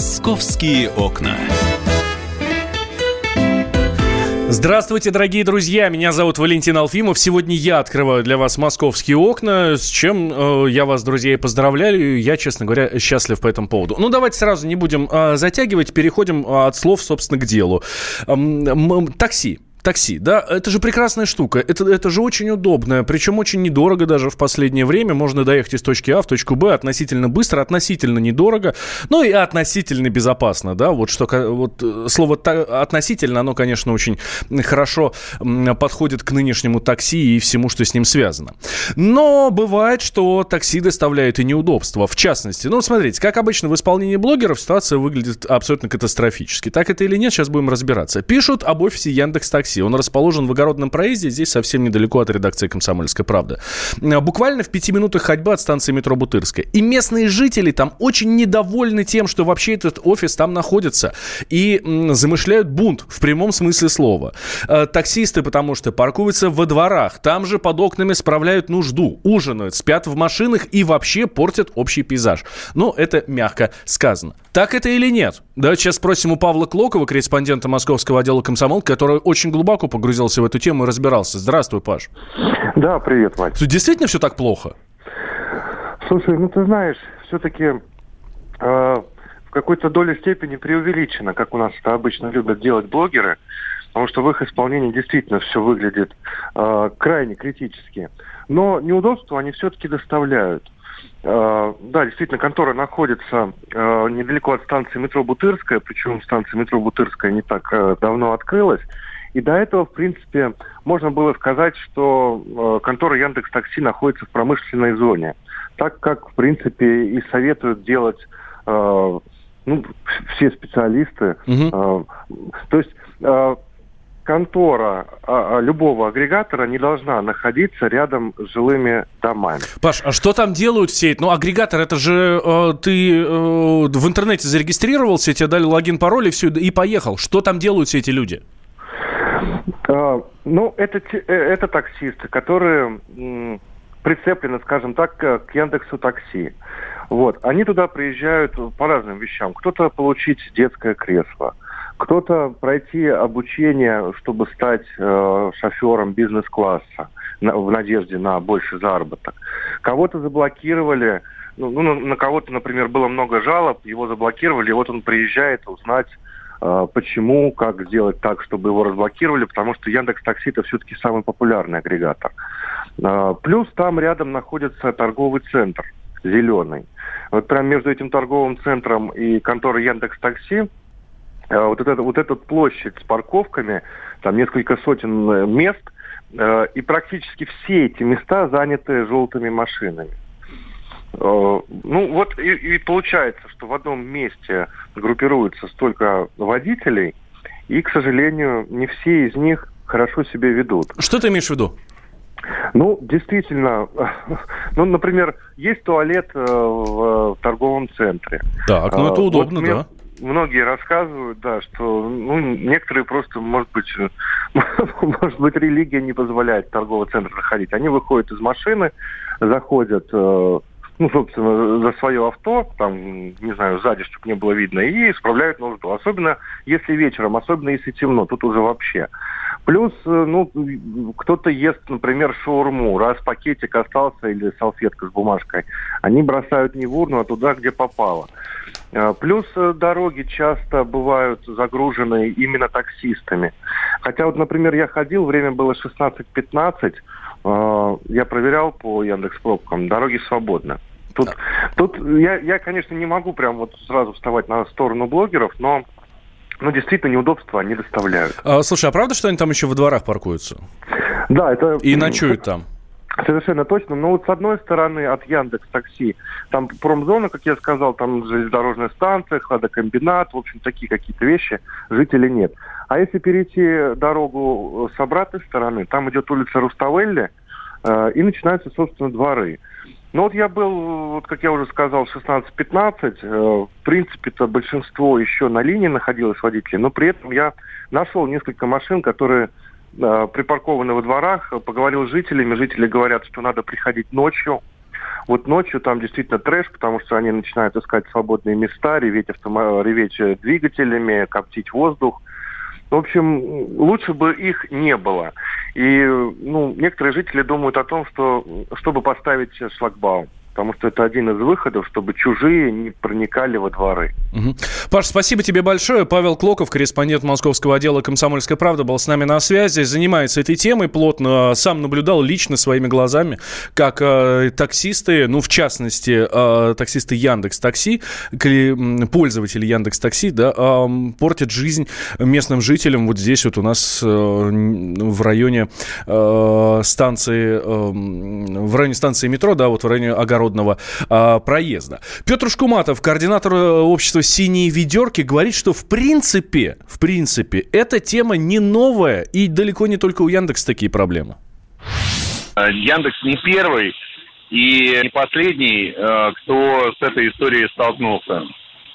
Московские окна. Здравствуйте, дорогие друзья! Меня зовут Валентин Алфимов. Сегодня я открываю для вас московские окна, с чем э, я вас, друзья, и поздравляю. Я, честно говоря, счастлив по этому поводу. Ну, давайте сразу не будем э, затягивать, переходим э, от слов, собственно, к делу. Э, такси такси, да, это же прекрасная штука, это, это же очень удобно, причем очень недорого даже в последнее время, можно доехать из точки А в точку Б относительно быстро, относительно недорого, ну и относительно безопасно, да, вот что, вот э, слово относительно, оно, конечно, очень хорошо подходит к нынешнему такси и всему, что с ним связано. Но бывает, что такси доставляет и неудобства, в частности, ну, смотрите, как обычно в исполнении блогеров ситуация выглядит абсолютно катастрофически, так это или нет, сейчас будем разбираться. Пишут об офисе Яндекс Такси такси. Он расположен в огородном проезде, здесь совсем недалеко от редакции «Комсомольская правда». Э, буквально в пяти минутах ходьбы от станции метро Бутырская. И местные жители там очень недовольны тем, что вообще этот офис там находится. И замышляют бунт в прямом смысле слова. Э, таксисты, потому что паркуются во дворах, там же под окнами справляют нужду, ужинают, спят в машинах и вообще портят общий пейзаж. Но это мягко сказано. Так это или нет? Давайте сейчас спросим у Павла Клокова, корреспондента московского отдела комсомол, который очень глубоко погрузился в эту тему и разбирался. Здравствуй, Паш. Да, привет, Вань. Действительно все так плохо? Слушай, ну ты знаешь, все-таки э, в какой-то доле степени преувеличено, как у нас это обычно любят делать блогеры, потому что в их исполнении действительно все выглядит э, крайне критически. Но неудобства они все-таки доставляют. Э, да, действительно, контора находится э, недалеко от станции метро Бутырская, причем станция метро Бутырская не так э, давно открылась. И до этого, в принципе, можно было сказать, что контора Яндекс Такси находится в промышленной зоне. Так как, в принципе, и советуют делать ну, все специалисты. Угу. То есть контора а, а, любого агрегатора не должна находиться рядом с жилыми домами. Паш, а что там делают все эти? Ну, агрегатор, это же э, ты э, в интернете зарегистрировался, тебе дали логин, пароль и все, и поехал. Что там делают все эти люди? А, ну, это, э, это таксисты, которые м, прицеплены, скажем так, к Яндексу Такси. Вот. Они туда приезжают по разным вещам. Кто-то получить детское кресло, кто-то пройти обучение, чтобы стать э, шофером бизнес-класса на, в надежде на больший заработок. Кого-то заблокировали, ну, ну, на кого-то, например, было много жалоб, его заблокировали, и вот он приезжает узнать, э, почему, как сделать так, чтобы его разблокировали, потому что Яндекс Такси это все-таки самый популярный агрегатор. Э, плюс там рядом находится торговый центр зеленый. Вот прямо между этим торговым центром и конторой Яндекс Такси вот, это, вот эта площадь с парковками, там несколько сотен э, мест, э, и практически все эти места заняты желтыми машинами. Ну вот и, и получается, что в одном месте группируется столько водителей, и, к сожалению, не все из них хорошо себя ведут. Что ты имеешь в виду? Ну, действительно, ну, например, есть туалет в торговом центре. Так, ну это удобно, вот, да многие рассказывают, да, что ну, некоторые просто, может быть, может быть, религия не позволяет торговый центр заходить. Они выходят из машины, заходят, э, ну, собственно, за свое авто, там, не знаю, сзади, чтобы не было видно, и исправляют нужду. Особенно, если вечером, особенно если темно, тут уже вообще. Плюс, э, ну, кто-то ест, например, шаурму, раз пакетик остался или салфетка с бумажкой, они бросают не в урну, а туда, где попало. Э, плюс э, дороги часто бывают загружены именно таксистами. Хотя вот, например, я ходил, время было 16-15, э, я проверял по Яндекс пробкам, дороги свободны. Тут, да. тут я, я, конечно, не могу прям вот сразу вставать на сторону блогеров, но но действительно неудобства они доставляют. А, слушай, а правда, что они там еще во дворах паркуются? Да, это... И ночуют там? Совершенно точно. Но вот с одной стороны от Яндекс Такси, там промзона, как я сказал, там железнодорожная станция, хладокомбинат, в общем, такие какие-то вещи, жителей нет. А если перейти дорогу с обратной стороны, там идет улица Руставелли, э, и начинаются, собственно, дворы. Ну вот я был, вот как я уже сказал, 16-15. Э, в принципе-то большинство еще на линии находилось водителей, но при этом я нашел несколько машин, которые припаркованы во дворах, поговорил с жителями, жители говорят, что надо приходить ночью. Вот ночью там действительно трэш, потому что они начинают искать свободные места, реветь, автомо... реветь двигателями, коптить воздух. В общем, лучше бы их не было. И ну, некоторые жители думают о том, что чтобы поставить шлагбаум потому что это один из выходов, чтобы чужие не проникали во дворы. Паш, спасибо тебе большое. Павел Клоков, корреспондент московского отдела «Комсомольской правды», был с нами на связи, занимается этой темой плотно, сам наблюдал лично своими глазами, как э, таксисты, ну, в частности, э, таксисты Яндекс Такси, пользователи Яндекс Такси, да, э, портят жизнь местным жителям вот здесь вот у нас э, в районе э, станции, э, в районе станции метро, да, вот в районе огород пешеходного э, проезда. Петр Шкуматов, координатор э, общества «Синие ведерки», говорит, что в принципе, в принципе, эта тема не новая и далеко не только у Яндекса такие проблемы. Э, Яндекс не первый и не последний, э, кто с этой историей столкнулся.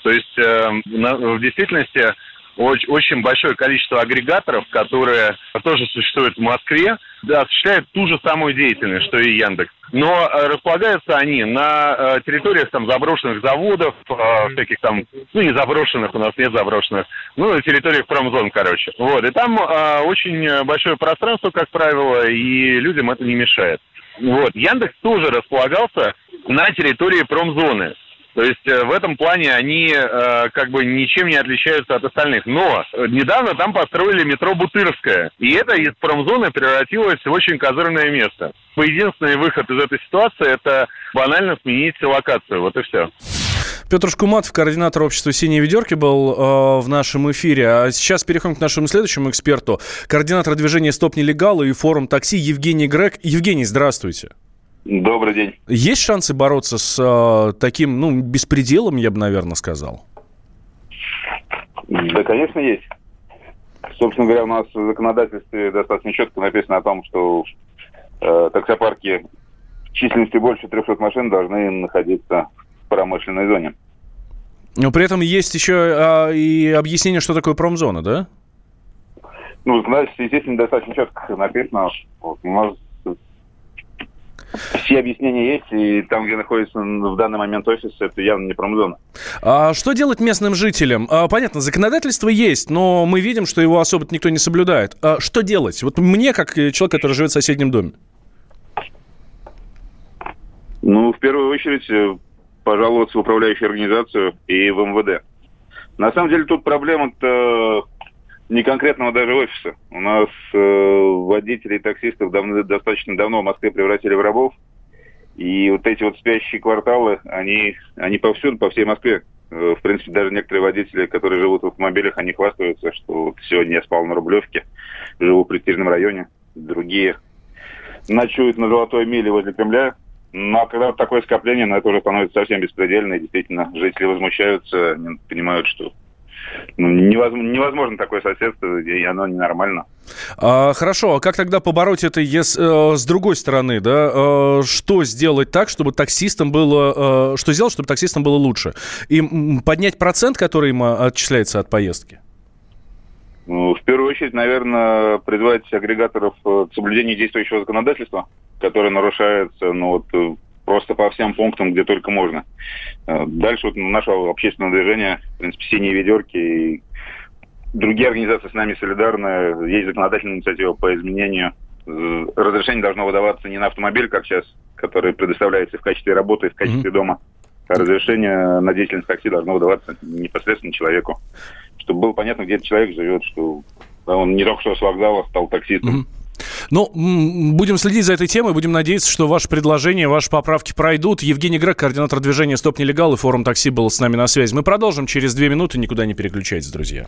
То есть в действительности очень большое количество агрегаторов, которые тоже существуют в Москве, да, осуществляют ту же самую деятельность, что и Яндекс. Но э, располагаются они на э, территориях там заброшенных заводов, э, всяких там, ну не заброшенных, у нас нет заброшенных, ну на территориях промзон, короче. Вот, и там очень большое пространство, как правило, и людям это не мешает. Вот, Яндекс тоже располагался на территории промзоны. То есть э, в этом плане они э, как бы ничем не отличаются от остальных. Но э, недавно там построили метро Бутырское. И это из промзоны превратилось в очень козырное место. Единственный выход из этой ситуации – это банально сменить локацию. Вот и все. Петр Шкуматов, координатор общества «Синие ведерки», был э, в нашем эфире. А сейчас переходим к нашему следующему эксперту. Координатор движения «Стоп нелегалы» и форум такси Евгений Грег. Евгений, здравствуйте. Добрый день. Есть шансы бороться с э, таким, ну, беспределом, я бы, наверное, сказал? Да, конечно, есть. Собственно говоря, у нас в законодательстве достаточно четко написано о том, что э, таксопарки численностью больше 300 машин должны находиться в промышленной зоне. Но при этом есть еще а, и объяснение, что такое промзона, да? Ну, законодательстве, естественно, достаточно четко написано. Вот, у нас все объяснения есть, и там, где находится в данный момент офис, это явно не промзона. А что делать местным жителям? А, понятно, законодательство есть, но мы видим, что его особо никто не соблюдает. А что делать? Вот мне, как человек, который живет в соседнем доме. Ну, в первую очередь, э, пожаловаться в управляющую организацию и в МВД. На самом деле тут проблема-то не конкретного даже офиса. У нас э, водителей и таксистов давно, достаточно давно в Москве превратили в рабов. И вот эти вот спящие кварталы, они, они повсюду, по всей Москве. Э, в принципе, даже некоторые водители, которые живут в автомобилях, они хвастаются, что вот сегодня я спал на Рублевке, живу в престижном районе. Другие ночуют на Золотой миле возле Кремля. Ну, а когда такое скопление, ну, это уже становится совсем беспредельно, и действительно, жители возмущаются, они понимают, что ну, невозможно, невозможно такое соседство, и оно ненормально. А, хорошо, а как тогда побороть это ес, э, с другой стороны, да? Э, что сделать так, чтобы таксистам было... Э, что сделать, чтобы таксистам было лучше? И поднять процент, который им э, отчисляется от поездки? Ну, в первую очередь, наверное, призвать агрегаторов к соблюдению действующего законодательства, которое нарушается, ну, вот, просто по всем пунктам, где только можно. Э, дальше вот наше общественное движение, в принципе, «Синие ведерки» и другие организации с нами солидарны. Есть законодательная инициатива по изменению. Разрешение должно выдаваться не на автомобиль, как сейчас, который предоставляется в качестве работы, в качестве mm-hmm. дома, а разрешение на деятельность такси должно выдаваться непосредственно человеку. Чтобы было понятно, где этот человек живет, что он не только что с вокзала стал таксистом. Mm-hmm ну, будем следить за этой темой, будем надеяться, что ваши предложения, ваши поправки пройдут. Евгений Грек, координатор движения «Стоп нелегал» и форум такси был с нами на связи. Мы продолжим через две минуты, никуда не переключайтесь, друзья.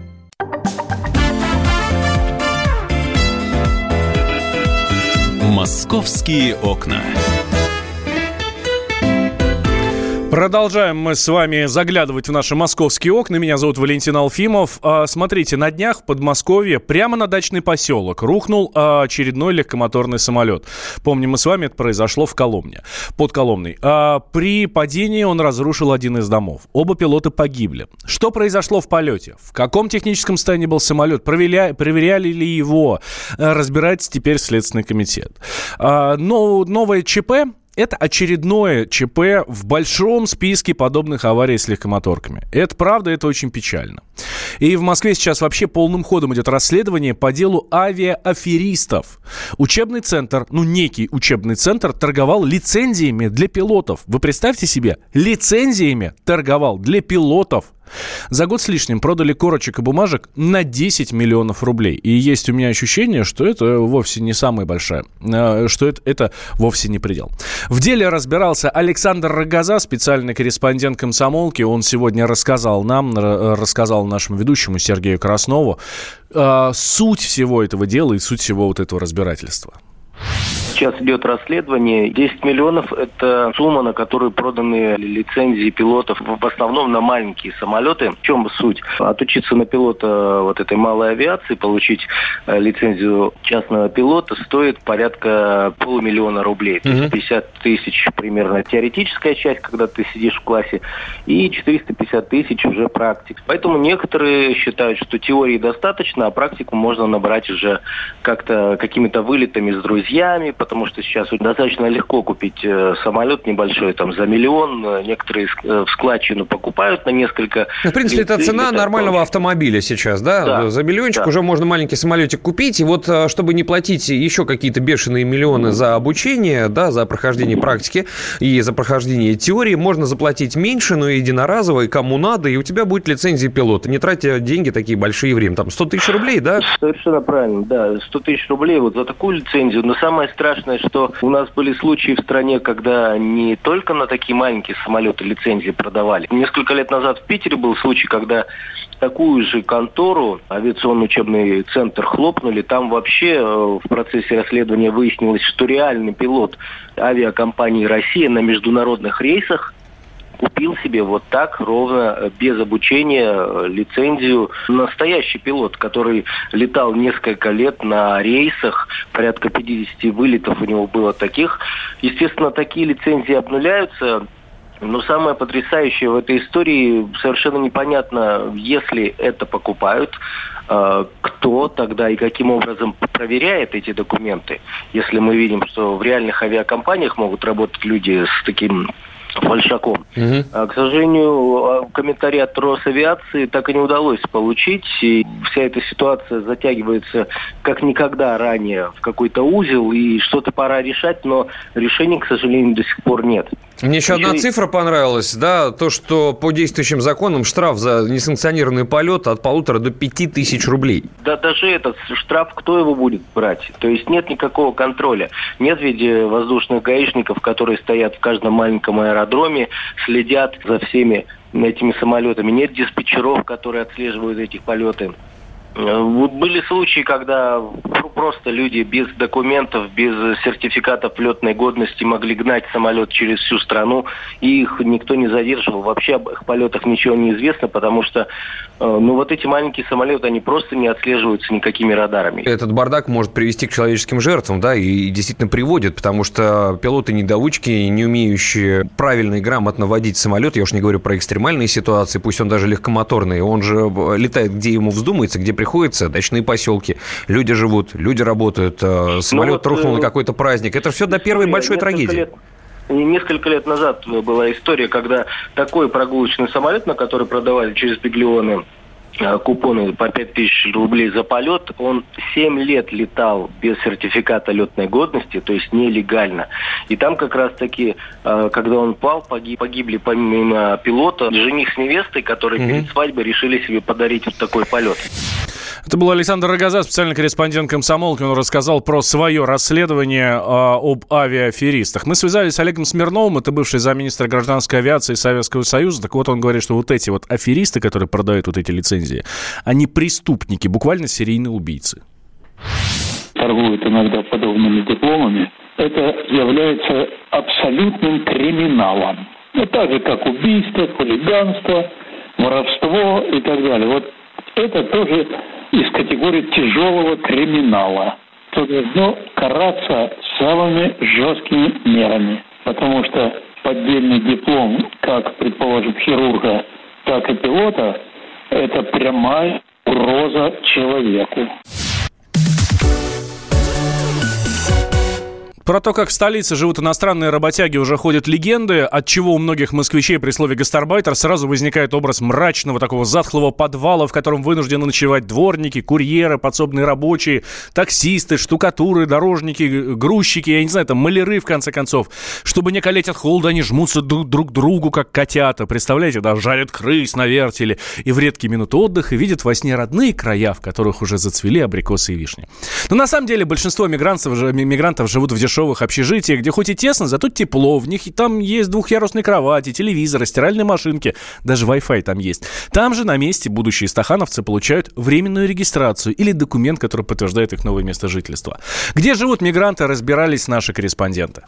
«Московские окна». Продолжаем мы с вами заглядывать в наши московские окна. Меня зовут Валентин Алфимов. А, смотрите, на днях в Подмосковье, прямо на дачный поселок, рухнул а, очередной легкомоторный самолет. Помним мы с вами, это произошло в Коломне, под Коломной. А, при падении он разрушил один из домов. Оба пилота погибли. Что произошло в полете? В каком техническом состоянии был самолет? Проверя... Проверяли ли его? Разбирается теперь Следственный комитет. Но новое ЧП это очередное ЧП в большом списке подобных аварий с легкомоторками. Это правда, это очень печально. И в Москве сейчас вообще полным ходом идет расследование по делу авиааферистов. Учебный центр, ну некий учебный центр, торговал лицензиями для пилотов. Вы представьте себе, лицензиями торговал для пилотов. За год с лишним продали корочек и бумажек на 10 миллионов рублей. И есть у меня ощущение, что это вовсе не самая большая, э, что это, это вовсе не предел. В деле разбирался Александр Рогоза, специальный корреспондент комсомолки. Он сегодня рассказал нам, рассказал нашему ведущему Сергею Краснову э, суть всего этого дела и суть всего вот этого разбирательства. Сейчас идет расследование. 10 миллионов – это сумма, на которую проданы лицензии пилотов, в основном на маленькие самолеты. В чем суть? Отучиться на пилота вот этой малой авиации, получить э, лицензию частного пилота стоит порядка полумиллиона рублей. То есть 50 тысяч примерно теоретическая часть, когда ты сидишь в классе, и 450 тысяч уже практик. Поэтому некоторые считают, что теории достаточно, а практику можно набрать уже как-то какими-то вылетами с друзьями, потому что сейчас достаточно легко купить э, самолет небольшой, там, за миллион. Э, некоторые э, в складчину покупают на несколько... Ну, в принципе, это цена нормального автомобиля сейчас, да? да. За миллиончик да. уже можно маленький самолетик купить. И вот, чтобы не платить еще какие-то бешеные миллионы за обучение, да, за прохождение практики и за прохождение теории, можно заплатить меньше, но единоразово, и кому надо, и у тебя будет лицензия пилота. Не тратя деньги такие большие время. Там 100 тысяч рублей, да? Совершенно правильно, да. 100 тысяч рублей вот за такую лицензию. Но самое страшное страшное, что у нас были случаи в стране, когда не только на такие маленькие самолеты лицензии продавали. Несколько лет назад в Питере был случай, когда такую же контору, авиационный учебный центр, хлопнули. Там вообще э, в процессе расследования выяснилось, что реальный пилот авиакомпании «Россия» на международных рейсах купил себе вот так ровно э, без обучения э, лицензию настоящий пилот, который летал несколько лет на рейсах, порядка 50 вылетов у него было таких. Естественно, такие лицензии обнуляются. Но самое потрясающее в этой истории совершенно непонятно, если это покупают, э, кто тогда и каким образом проверяет эти документы. Если мы видим, что в реальных авиакомпаниях могут работать люди с таким Большаком. Угу. А, к сожалению, а, комментарий от Росавиации так и не удалось получить. И вся эта ситуация затягивается как никогда ранее в какой-то узел, и что-то пора решать, но решений, к сожалению, до сих пор нет. Мне еще, одна цифра понравилась, да, то, что по действующим законам штраф за несанкционированный полет от полутора до пяти тысяч рублей. Да, даже этот штраф, кто его будет брать? То есть нет никакого контроля. Нет в виде воздушных гаишников, которые стоят в каждом маленьком аэродроме, следят за всеми этими самолетами. Нет диспетчеров, которые отслеживают эти полеты. Были случаи, когда просто люди без документов, без сертификатов летной годности могли гнать самолет через всю страну, и их никто не задерживал. Вообще об их полетах ничего не известно, потому что Э, ну, вот эти маленькие самолеты, они просто не отслеживаются никакими радарами. Этот бардак может привести к человеческим жертвам, да, и действительно приводит, потому что пилоты-недоучки, не умеющие правильно и грамотно водить самолет, я уж не говорю про экстремальные ситуации, пусть он даже легкомоторный, он же летает, где ему вздумается, где приходится, дачные поселки, люди живут, люди работают, э, самолет ну, вот, рухнул на э, какой-то праздник. Это все до первой большой трагедии. Лет Несколько лет назад была история, когда такой прогулочный самолет, на который продавали через Биглионы э, купоны по 5000 рублей за полет, он 7 лет летал без сертификата летной годности, то есть нелегально. И там как раз-таки, когда он пал, погиб, погибли помимо пилота жених с невестой, которые mm-hmm. перед свадьбой решили себе подарить вот такой полет. Это был Александр Рогоза, специальный корреспондент комсомолки. Он рассказал про свое расследование э, об авиаферистах. Мы связались с Олегом Смирновым, это бывший замминистра гражданской авиации Советского Союза. Так вот, он говорит, что вот эти вот аферисты, которые продают вот эти лицензии, они преступники, буквально серийные убийцы. Торгуют иногда подобными дипломами. Это является абсолютным криминалом. Ну, так же, как убийство, хулиганство, воровство и так далее. Вот это тоже из категории тяжелого криминала. То должно караться самыми жесткими мерами. Потому что поддельный диплом, как предположим хирурга, так и пилота, это прямая угроза человеку. Про то, как в столице живут иностранные работяги, уже ходят легенды, от чего у многих москвичей при слове «гастарбайтер» сразу возникает образ мрачного такого затхлого подвала, в котором вынуждены ночевать дворники, курьеры, подсобные рабочие, таксисты, штукатуры, дорожники, грузчики, я не знаю, там маляры, в конце концов. Чтобы не колеть от холода, они жмутся друг, к другу, как котята. Представляете, да, жарят крыс на вертеле. И в редкие минуты отдыха видят во сне родные края, в которых уже зацвели абрикосы и вишни. Но на самом деле большинство мигрантов, мигрантов живут в дешевых дешевых общежитиях, где хоть и тесно, зато тепло, в них и там есть двухъярусные кровати, телевизоры, стиральные машинки, даже Wi-Fi там есть. Там же на месте будущие стахановцы получают временную регистрацию или документ, который подтверждает их новое место жительства. Где живут мигранты, разбирались наши корреспонденты.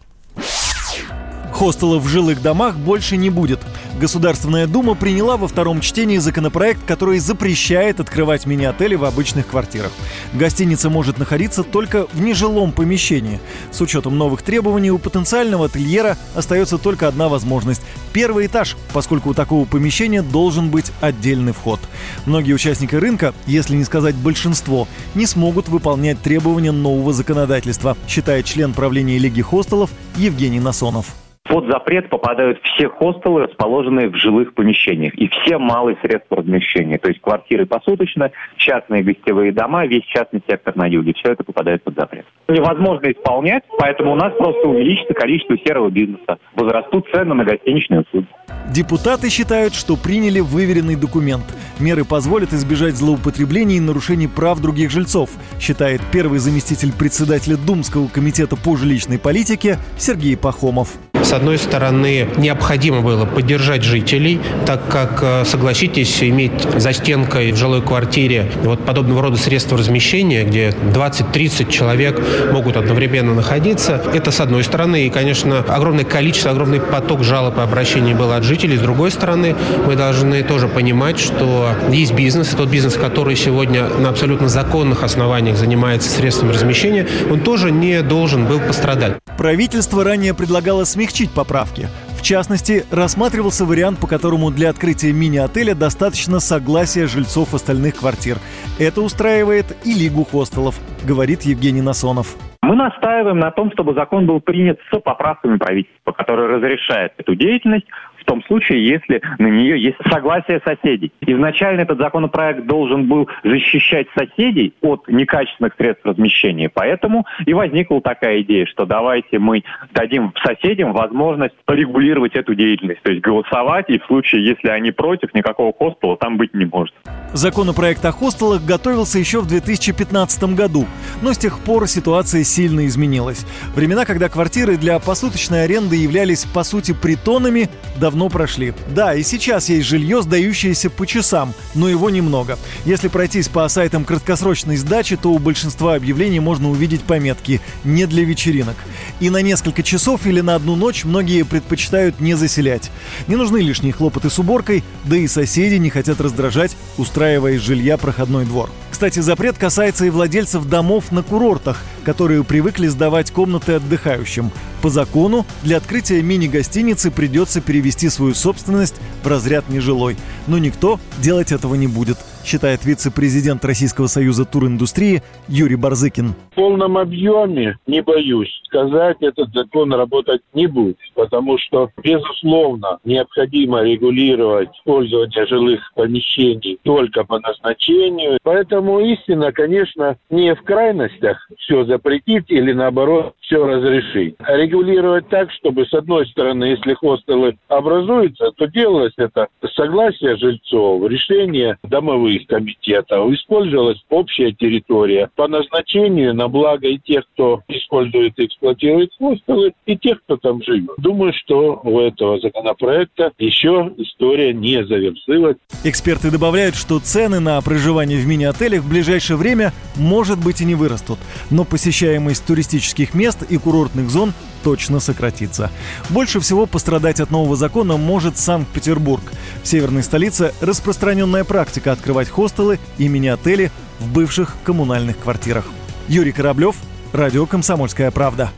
Хостелов в жилых домах больше не будет. Государственная Дума приняла во втором чтении законопроект, который запрещает открывать мини-отели в обычных квартирах. Гостиница может находиться только в нежилом помещении. С учетом новых требований у потенциального ательера остается только одна возможность – первый этаж, поскольку у такого помещения должен быть отдельный вход. Многие участники рынка, если не сказать большинство, не смогут выполнять требования нового законодательства, считает член правления Лиги хостелов Евгений Насонов. Под запрет попадают все хостелы, расположенные в жилых помещениях, и все малые средства размещения, то есть квартиры посуточно, частные гостевые дома, весь частный сектор на юге, все это попадает под запрет. Невозможно исполнять, поэтому у нас просто увеличится количество серого бизнеса, возрастут цены на гостиничные услуги. Депутаты считают, что приняли выверенный документ. Меры позволят избежать злоупотреблений и нарушений прав других жильцов, считает первый заместитель председателя Думского комитета по жилищной политике Сергей Пахомов. С одной стороны, необходимо было поддержать жителей, так как, э, согласитесь, иметь за стенкой в жилой квартире вот подобного рода средства размещения, где 20-30 человек могут одновременно находиться, это с одной стороны. И, конечно, огромное количество, огромный поток жалоб и обращений было от жителей. С другой стороны, мы должны тоже понимать, что есть бизнес, и тот бизнес, который сегодня на абсолютно законных основаниях занимается средствами размещения, он тоже не должен был пострадать. Правительство ранее предлагало смягчить поправки. В частности, рассматривался вариант, по которому для открытия мини-отеля достаточно согласия жильцов остальных квартир. Это устраивает и Лигу хостелов, говорит Евгений Насонов. Мы настаиваем на том, чтобы закон был принят с поправками правительства, который разрешает эту деятельность в том случае, если на нее есть согласие соседей. Изначально этот законопроект должен был защищать соседей от некачественных средств размещения, поэтому и возникла такая идея, что давайте мы дадим соседям возможность регулировать эту деятельность, то есть голосовать, и в случае, если они против, никакого хостела там быть не может. Законопроект о хостелах готовился еще в 2015 году, но с тех пор ситуация сильно изменилась. Времена, когда квартиры для посуточной аренды являлись по сути притонами, давно давно прошли. Да, и сейчас есть жилье, сдающееся по часам, но его немного. Если пройтись по сайтам краткосрочной сдачи, то у большинства объявлений можно увидеть пометки «не для вечеринок». И на несколько часов или на одну ночь многие предпочитают не заселять. Не нужны лишние хлопоты с уборкой, да и соседи не хотят раздражать, устраивая из жилья проходной двор. Кстати, запрет касается и владельцев домов на курортах, которые привыкли сдавать комнаты отдыхающим. По закону для открытия мини-гостиницы придется перевести свою собственность в разряд нежилой. Но никто делать этого не будет – считает вице-президент Российского союза туриндустрии Юрий Барзыкин. В полном объеме, не боюсь сказать, этот закон работать не будет, потому что, безусловно, необходимо регулировать использование жилых помещений только по назначению. Поэтому истина, конечно, не в крайностях все запретить или, наоборот, все разрешить. А регулировать так, чтобы, с одной стороны, если хостелы образуются, то делалось это согласие жильцов, решение домовых комитетов. Использовалась общая территория по назначению на благо и тех, кто использует и эксплуатирует хостелы, и тех, кто там живет. Думаю, что у этого законопроекта еще история не завершилась. Эксперты добавляют, что цены на проживание в мини-отелях в ближайшее время, может быть, и не вырастут. Но посещаемость туристических мест и курортных зон точно сократится. Больше всего пострадать от нового закона может Санкт-Петербург. В северной столице распространенная практика открывать хостелы и мини-отели в бывших коммунальных квартирах. Юрий Кораблев, Радио «Комсомольская правда».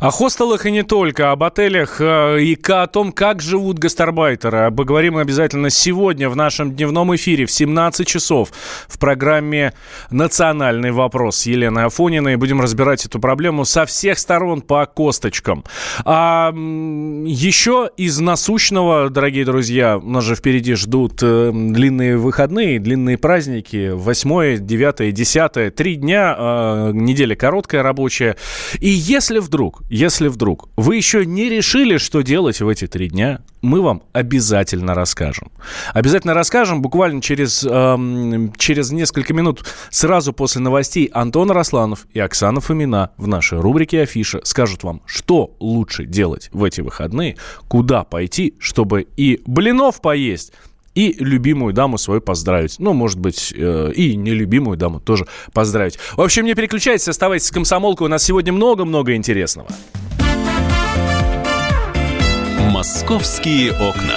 О хостелах и не только, об отелях э, и о том, как живут гастарбайтеры. Поговорим обязательно сегодня в нашем дневном эфире в 17 часов в программе «Национальный вопрос» с Еленой Афониной. Будем разбирать эту проблему со всех сторон по косточкам. А еще из насущного, дорогие друзья, у нас же впереди ждут э, длинные выходные, длинные праздники. 8, 9, 10, три дня, э, неделя короткая рабочая. И если вдруг если вдруг вы еще не решили, что делать в эти три дня, мы вам обязательно расскажем. Обязательно расскажем буквально через, эм, через несколько минут сразу после новостей Антон Росланов и Оксана Фомина в нашей рубрике «Афиша» скажут вам, что лучше делать в эти выходные, куда пойти, чтобы и блинов поесть, и любимую даму свою поздравить. Ну, может быть, э, и нелюбимую даму тоже поздравить. В общем, не переключайтесь, оставайтесь с комсомолкой. У нас сегодня много-много интересного. Московские окна.